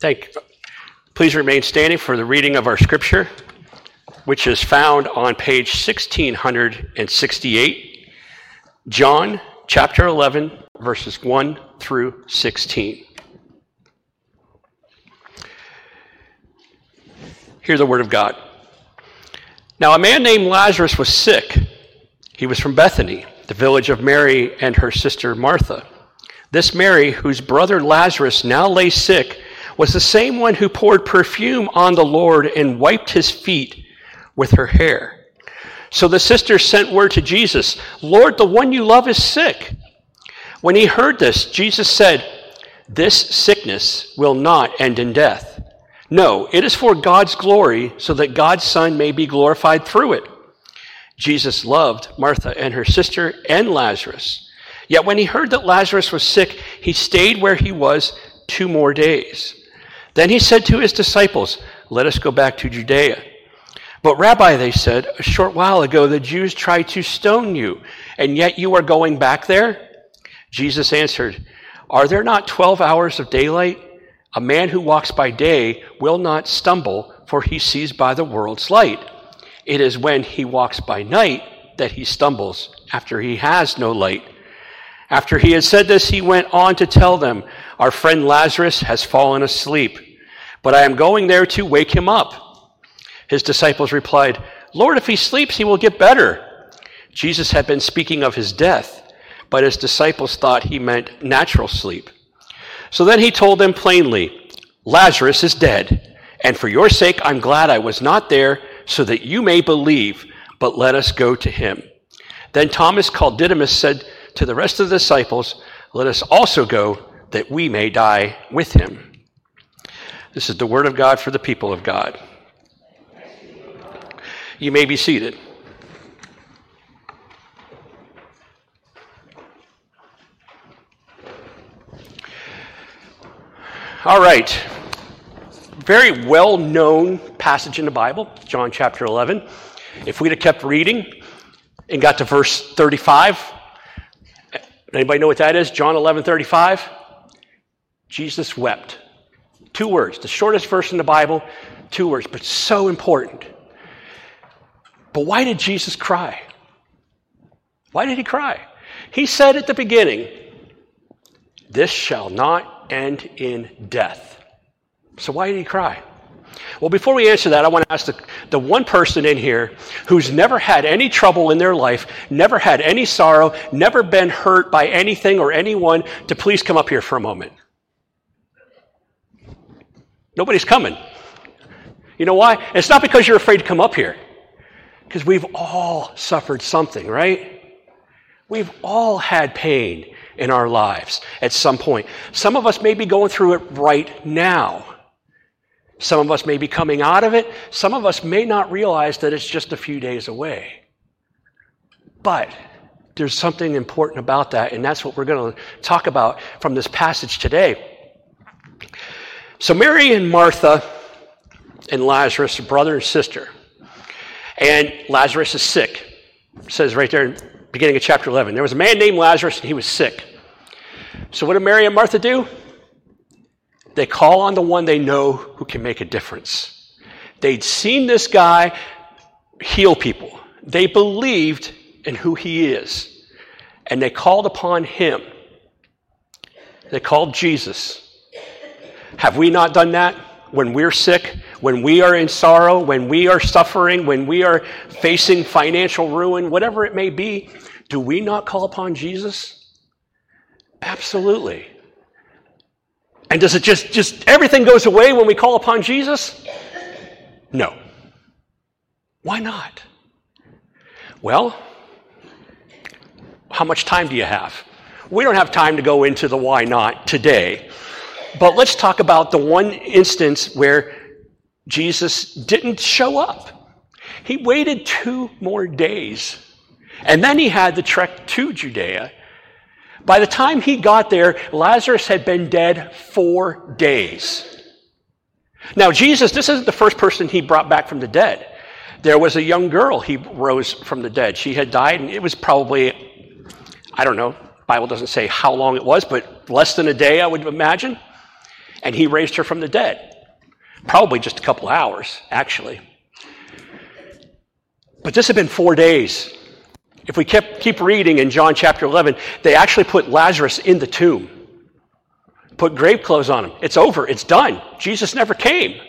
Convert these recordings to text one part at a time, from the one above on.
Thank you. Please remain standing for the reading of our scripture, which is found on page 1668, John chapter 11, verses 1 through 16. Hear the word of God. Now, a man named Lazarus was sick. He was from Bethany, the village of Mary and her sister Martha. This Mary, whose brother Lazarus now lay sick, was the same one who poured perfume on the Lord and wiped his feet with her hair. So the sisters sent word to Jesus, Lord, the one you love is sick. When he heard this, Jesus said, This sickness will not end in death. No, it is for God's glory, so that God's Son may be glorified through it. Jesus loved Martha and her sister and Lazarus. Yet when he heard that Lazarus was sick, he stayed where he was two more days. Then he said to his disciples, Let us go back to Judea. But, Rabbi, they said, a short while ago the Jews tried to stone you, and yet you are going back there? Jesus answered, Are there not 12 hours of daylight? A man who walks by day will not stumble, for he sees by the world's light. It is when he walks by night that he stumbles, after he has no light. After he had said this, he went on to tell them, Our friend Lazarus has fallen asleep, but I am going there to wake him up. His disciples replied, Lord, if he sleeps, he will get better. Jesus had been speaking of his death, but his disciples thought he meant natural sleep. So then he told them plainly, Lazarus is dead, and for your sake I'm glad I was not there so that you may believe, but let us go to him. Then Thomas, called Didymus, said to the rest of the disciples, Let us also go, that we may die with him. This is the word of God for the people of God. You may be seated. All right very well known passage in the Bible, John chapter 11. If we'd have kept reading and got to verse 35, anybody know what that is? John 11 35. Jesus wept. Two words, the shortest verse in the Bible, two words, but so important. But why did Jesus cry? Why did he cry? He said at the beginning, This shall not end in death. So why did he cry? Well, before we answer that, I want to ask the, the one person in here who's never had any trouble in their life, never had any sorrow, never been hurt by anything or anyone to please come up here for a moment. Nobody's coming. You know why? It's not because you're afraid to come up here, because we've all suffered something, right? We've all had pain in our lives at some point. Some of us may be going through it right now. Some of us may be coming out of it. Some of us may not realize that it's just a few days away. But there's something important about that, and that's what we're going to talk about from this passage today. So, Mary and Martha and Lazarus brother and sister. And Lazarus is sick. It says right there in the beginning of chapter 11. There was a man named Lazarus, and he was sick. So, what did Mary and Martha do? They call on the one they know who can make a difference. They'd seen this guy heal people. They believed in who he is. And they called upon him. They called Jesus. Have we not done that when we're sick, when we are in sorrow, when we are suffering, when we are facing financial ruin, whatever it may be? Do we not call upon Jesus? Absolutely. And does it just, just everything goes away when we call upon Jesus? No. Why not? Well, how much time do you have? We don't have time to go into the why not today. But let's talk about the one instance where Jesus didn't show up. He waited two more days. And then he had the trek to Judea by the time he got there, Lazarus had been dead four days. Now, Jesus, this isn't the first person he brought back from the dead. There was a young girl he rose from the dead. She had died, and it was probably, I don't know, Bible doesn't say how long it was, but less than a day, I would imagine. And he raised her from the dead. Probably just a couple hours, actually. But this had been four days. If we kept, keep reading in John chapter 11, they actually put Lazarus in the tomb, put grave clothes on him. It's over, it's done. Jesus never came.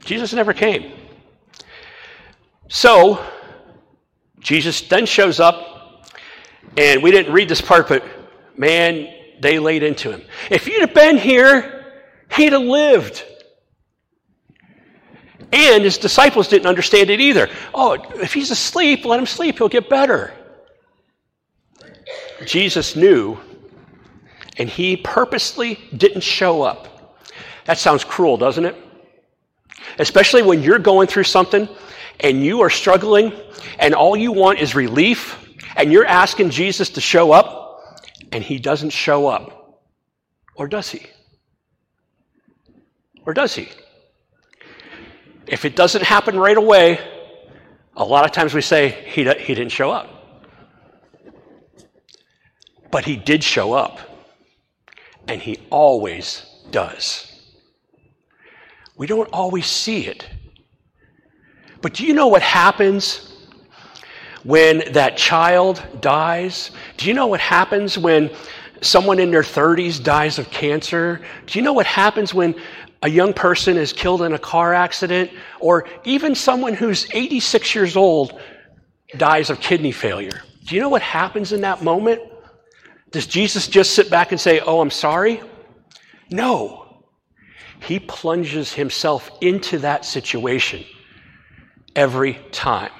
Jesus never came. So, Jesus then shows up, and we didn't read this part, but man, they laid into him. If you'd have been here, he'd have lived. And his disciples didn't understand it either. Oh, if he's asleep, let him sleep, he'll get better. Jesus knew, and he purposely didn't show up. That sounds cruel, doesn't it? Especially when you're going through something and you are struggling and all you want is relief and you're asking Jesus to show up and he doesn't show up. Or does he? Or does he? If it doesn't happen right away, a lot of times we say he, he didn't show up. But he did show up, and he always does. We don't always see it. But do you know what happens when that child dies? Do you know what happens when someone in their 30s dies of cancer? Do you know what happens when a young person is killed in a car accident, or even someone who's 86 years old dies of kidney failure. Do you know what happens in that moment? Does Jesus just sit back and say, Oh, I'm sorry? No. He plunges himself into that situation every time.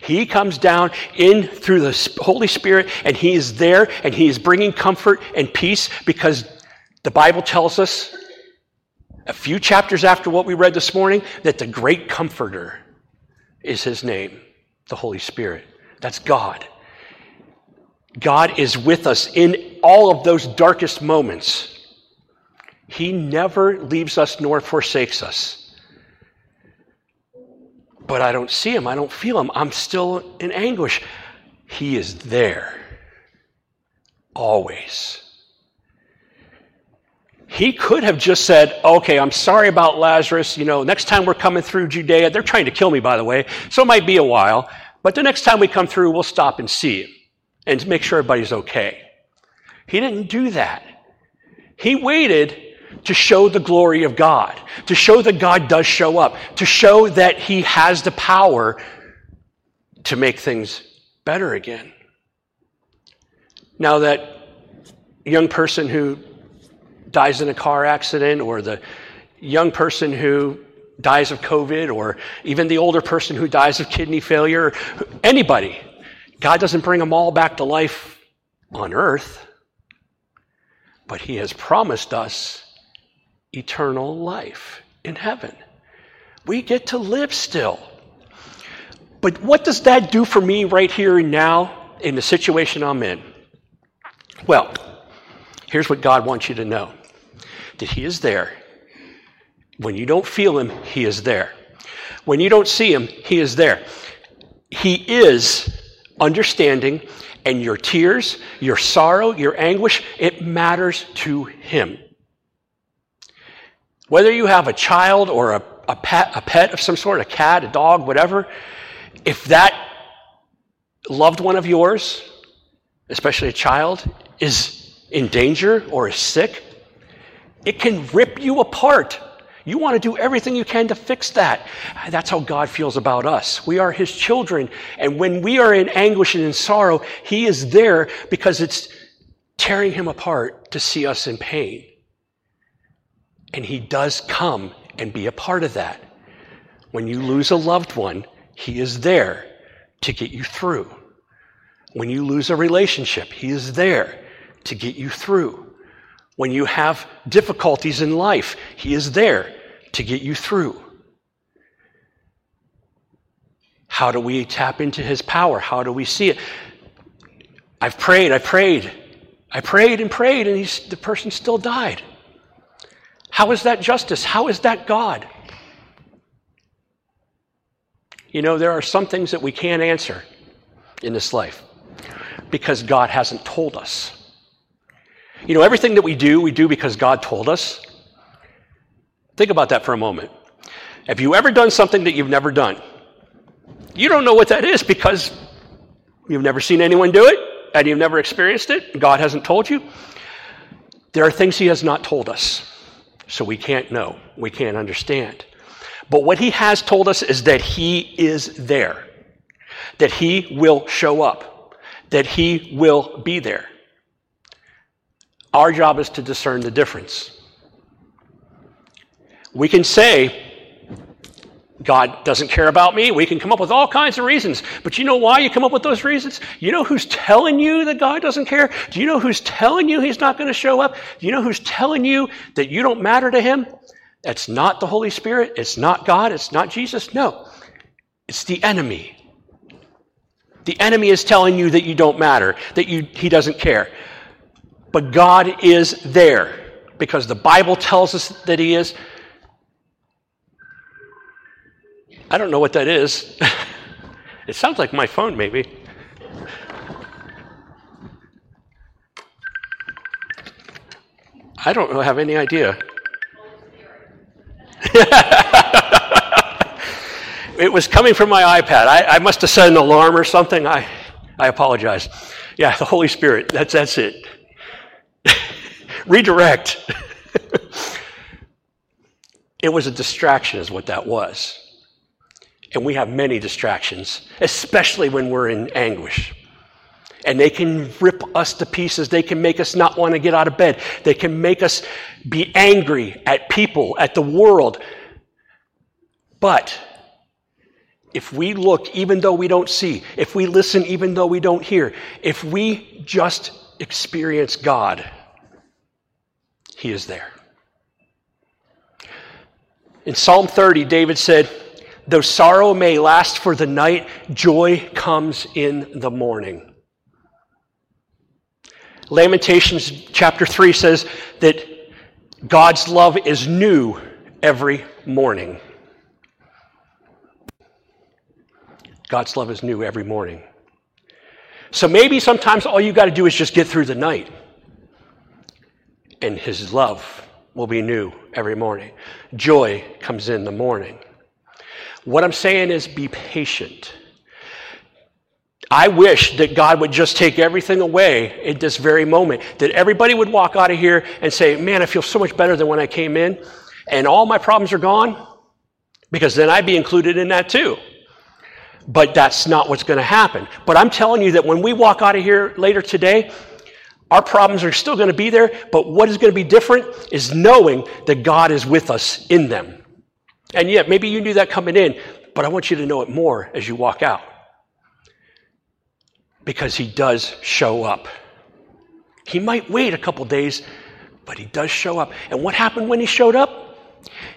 He comes down in through the Holy Spirit and he is there and he is bringing comfort and peace because the Bible tells us a few chapters after what we read this morning, that the great comforter is his name, the Holy Spirit. That's God. God is with us in all of those darkest moments. He never leaves us nor forsakes us. But I don't see him. I don't feel him. I'm still in anguish. He is there. Always. He could have just said, okay, I'm sorry about Lazarus. You know, next time we're coming through Judea, they're trying to kill me, by the way, so it might be a while. But the next time we come through, we'll stop and see him and make sure everybody's okay. He didn't do that. He waited to show the glory of God, to show that God does show up, to show that He has the power to make things better again. Now, that young person who dies in a car accident or the young person who dies of COVID or even the older person who dies of kidney failure, anybody. God doesn't bring them all back to life on earth, but He has promised us eternal life in heaven. We get to live still. But what does that do for me right here and now in the situation I'm in? Well, here's what God wants you to know that He is there. When you don't feel Him, He is there. When you don't see Him, He is there. He is understanding, and your tears, your sorrow, your anguish, it matters to Him. Whether you have a child or a, a, pet, a pet of some sort, a cat, a dog, whatever, if that loved one of yours, especially a child, is in danger or is sick, it can rip you apart. You want to do everything you can to fix that. That's how God feels about us. We are His children. And when we are in anguish and in sorrow, He is there because it's tearing Him apart to see us in pain. And He does come and be a part of that. When you lose a loved one, He is there to get you through. When you lose a relationship, He is there to get you through. When you have difficulties in life, He is there to get you through. How do we tap into His power? How do we see it? I've prayed, I prayed, I prayed and prayed, and the person still died. How is that justice? How is that God? You know, there are some things that we can't answer in this life because God hasn't told us. You know, everything that we do, we do because God told us. Think about that for a moment. Have you ever done something that you've never done? You don't know what that is because you've never seen anyone do it and you've never experienced it. God hasn't told you. There are things He has not told us, so we can't know, we can't understand. But what He has told us is that He is there, that He will show up, that He will be there. Our job is to discern the difference. We can say, God doesn't care about me. We can come up with all kinds of reasons. But you know why you come up with those reasons? You know who's telling you that God doesn't care? Do you know who's telling you he's not going to show up? Do you know who's telling you that you don't matter to him? That's not the Holy Spirit. It's not God. It's not Jesus. No, it's the enemy. The enemy is telling you that you don't matter, that you, he doesn't care. But God is there because the Bible tells us that he is. I don't know what that is. it sounds like my phone, maybe. I don't have any idea. it was coming from my iPad. I, I, must have set an alarm or something. I, I apologize. Yeah, the Holy Spirit. That's, that's it. Redirect. it was a distraction, is what that was. And we have many distractions, especially when we're in anguish. And they can rip us to pieces. They can make us not want to get out of bed. They can make us be angry at people, at the world. But if we look even though we don't see, if we listen even though we don't hear, if we just experience God, He is there. In Psalm 30, David said, Though sorrow may last for the night, joy comes in the morning. Lamentations chapter 3 says that God's love is new every morning. God's love is new every morning. So maybe sometimes all you got to do is just get through the night, and His love will be new every morning. Joy comes in the morning. What I'm saying is be patient. I wish that God would just take everything away at this very moment, that everybody would walk out of here and say, Man, I feel so much better than when I came in, and all my problems are gone, because then I'd be included in that too. But that's not what's going to happen. But I'm telling you that when we walk out of here later today, our problems are still going to be there, but what is going to be different is knowing that God is with us in them. And yet, maybe you knew that coming in, but I want you to know it more as you walk out. Because he does show up. He might wait a couple days, but he does show up. And what happened when he showed up?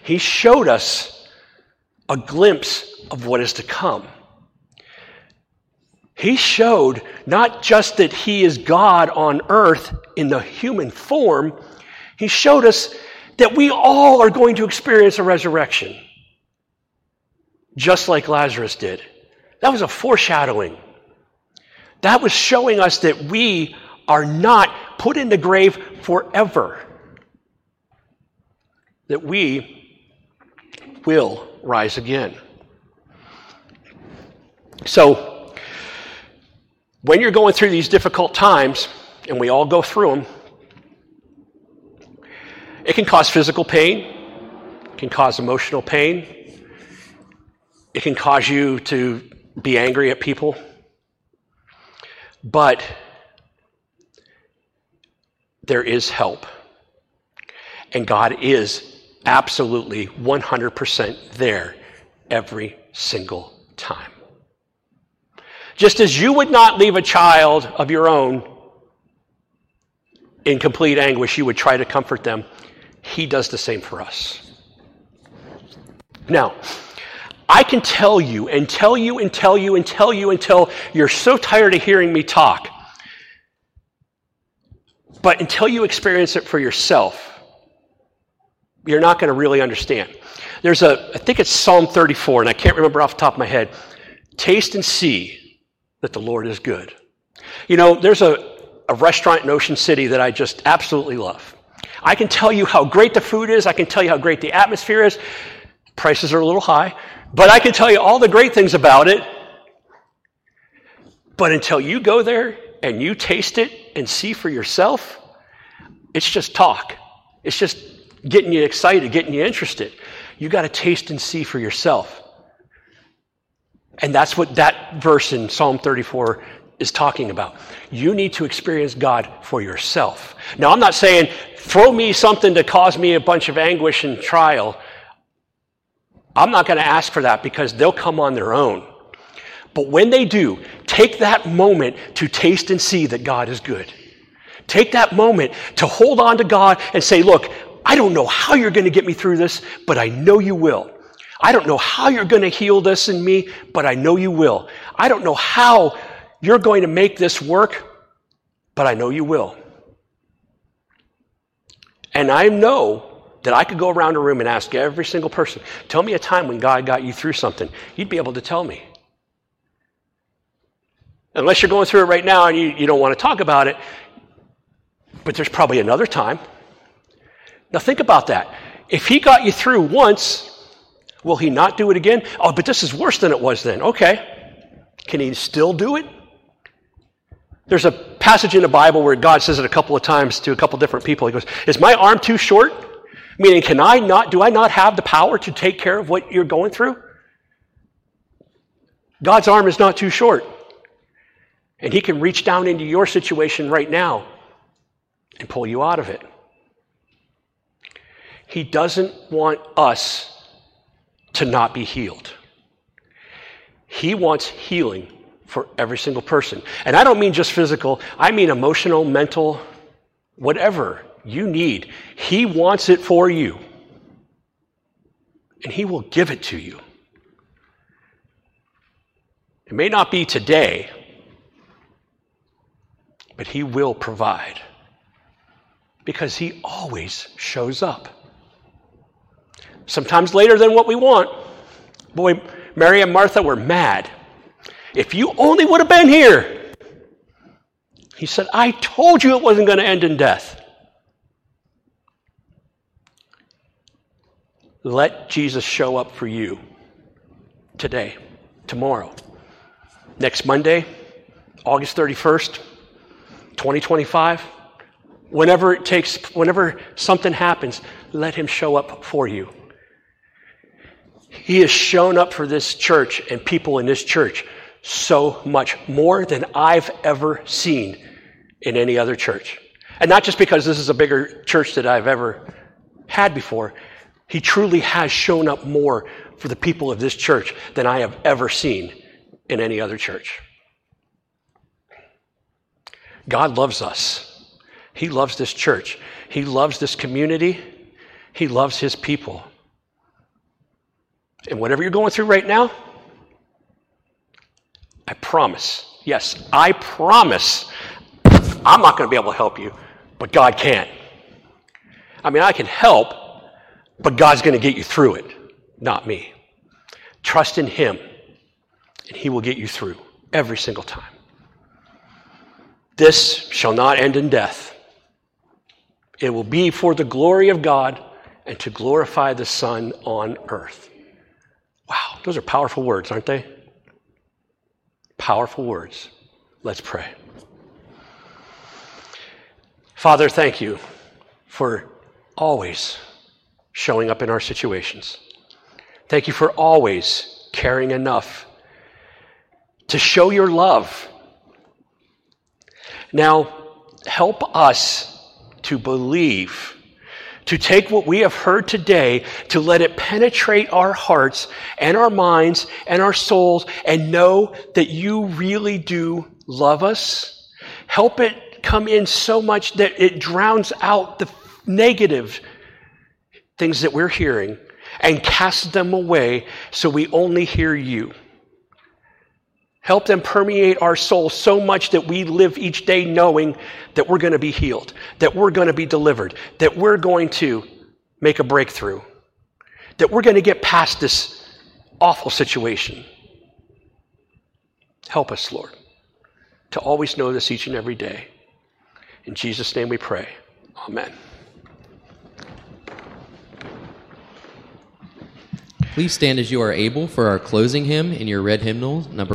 He showed us a glimpse of what is to come. He showed not just that he is God on earth in the human form, he showed us that we all are going to experience a resurrection just like Lazarus did. That was a foreshadowing. That was showing us that we are not put in the grave forever. That we will rise again. So, when you're going through these difficult times, and we all go through them, it can cause physical pain, it can cause emotional pain, it can cause you to be angry at people. But there is help. And God is absolutely 100% there every single time. Just as you would not leave a child of your own in complete anguish, you would try to comfort them. He does the same for us. Now, I can tell you and tell you and tell you and tell you until you're so tired of hearing me talk. But until you experience it for yourself, you're not going to really understand. There's a, I think it's Psalm 34, and I can't remember off the top of my head. Taste and see that the Lord is good. You know, there's a, a restaurant in Ocean City that I just absolutely love. I can tell you how great the food is, I can tell you how great the atmosphere is. Prices are a little high, but I can tell you all the great things about it. But until you go there and you taste it and see for yourself, it's just talk. It's just getting you excited, getting you interested. You got to taste and see for yourself. And that's what that verse in Psalm 34 is talking about. You need to experience God for yourself. Now, I'm not saying throw me something to cause me a bunch of anguish and trial. I'm not going to ask for that because they'll come on their own. But when they do, take that moment to taste and see that God is good. Take that moment to hold on to God and say, Look, I don't know how you're going to get me through this, but I know you will. I don't know how you're going to heal this in me, but I know you will. I don't know how you're going to make this work, but I know you will. And I know that I could go around a room and ask every single person, tell me a time when God got you through something. You'd be able to tell me. Unless you're going through it right now and you, you don't want to talk about it, but there's probably another time. Now think about that. If he got you through once, will he not do it again? Oh, but this is worse than it was then. Okay. Can he still do it? There's a passage in the Bible where God says it a couple of times to a couple different people. He goes, Is my arm too short? Meaning, can I not, do I not have the power to take care of what you're going through? God's arm is not too short. And He can reach down into your situation right now and pull you out of it. He doesn't want us to not be healed. He wants healing for every single person. And I don't mean just physical, I mean emotional, mental, whatever you need. He wants it for you. And He will give it to you. It may not be today, but He will provide because He always shows up. Sometimes later than what we want. Boy, Mary and Martha were mad. If you only would have been here. He said, I told you it wasn't going to end in death. Let Jesus show up for you today, tomorrow, next Monday, August 31st, 2025. Whenever it takes, whenever something happens, let him show up for you. He has shown up for this church and people in this church so much more than I've ever seen in any other church. And not just because this is a bigger church that I've ever had before. He truly has shown up more for the people of this church than I have ever seen in any other church. God loves us. He loves this church. He loves this community. He loves his people. And whatever you're going through right now, I promise, yes, I promise I'm not going to be able to help you, but God can. I mean, I can help, but God's going to get you through it, not me. Trust in Him, and He will get you through every single time. This shall not end in death. It will be for the glory of God and to glorify the Son on earth. Wow, those are powerful words, aren't they? Powerful words. Let's pray. Father, thank you for always showing up in our situations. Thank you for always caring enough to show your love. Now, help us to believe to take what we have heard today, to let it penetrate our hearts and our minds and our souls, and know that you really do love us. Help it come in so much that it drowns out the negative things that we're hearing and cast them away so we only hear you. Help them permeate our soul so much that we live each day knowing that we're going to be healed, that we're going to be delivered, that we're going to make a breakthrough, that we're going to get past this awful situation. Help us, Lord, to always know this each and every day. In Jesus' name we pray. Amen. Please stand as you are able for our closing hymn in your red hymnal, number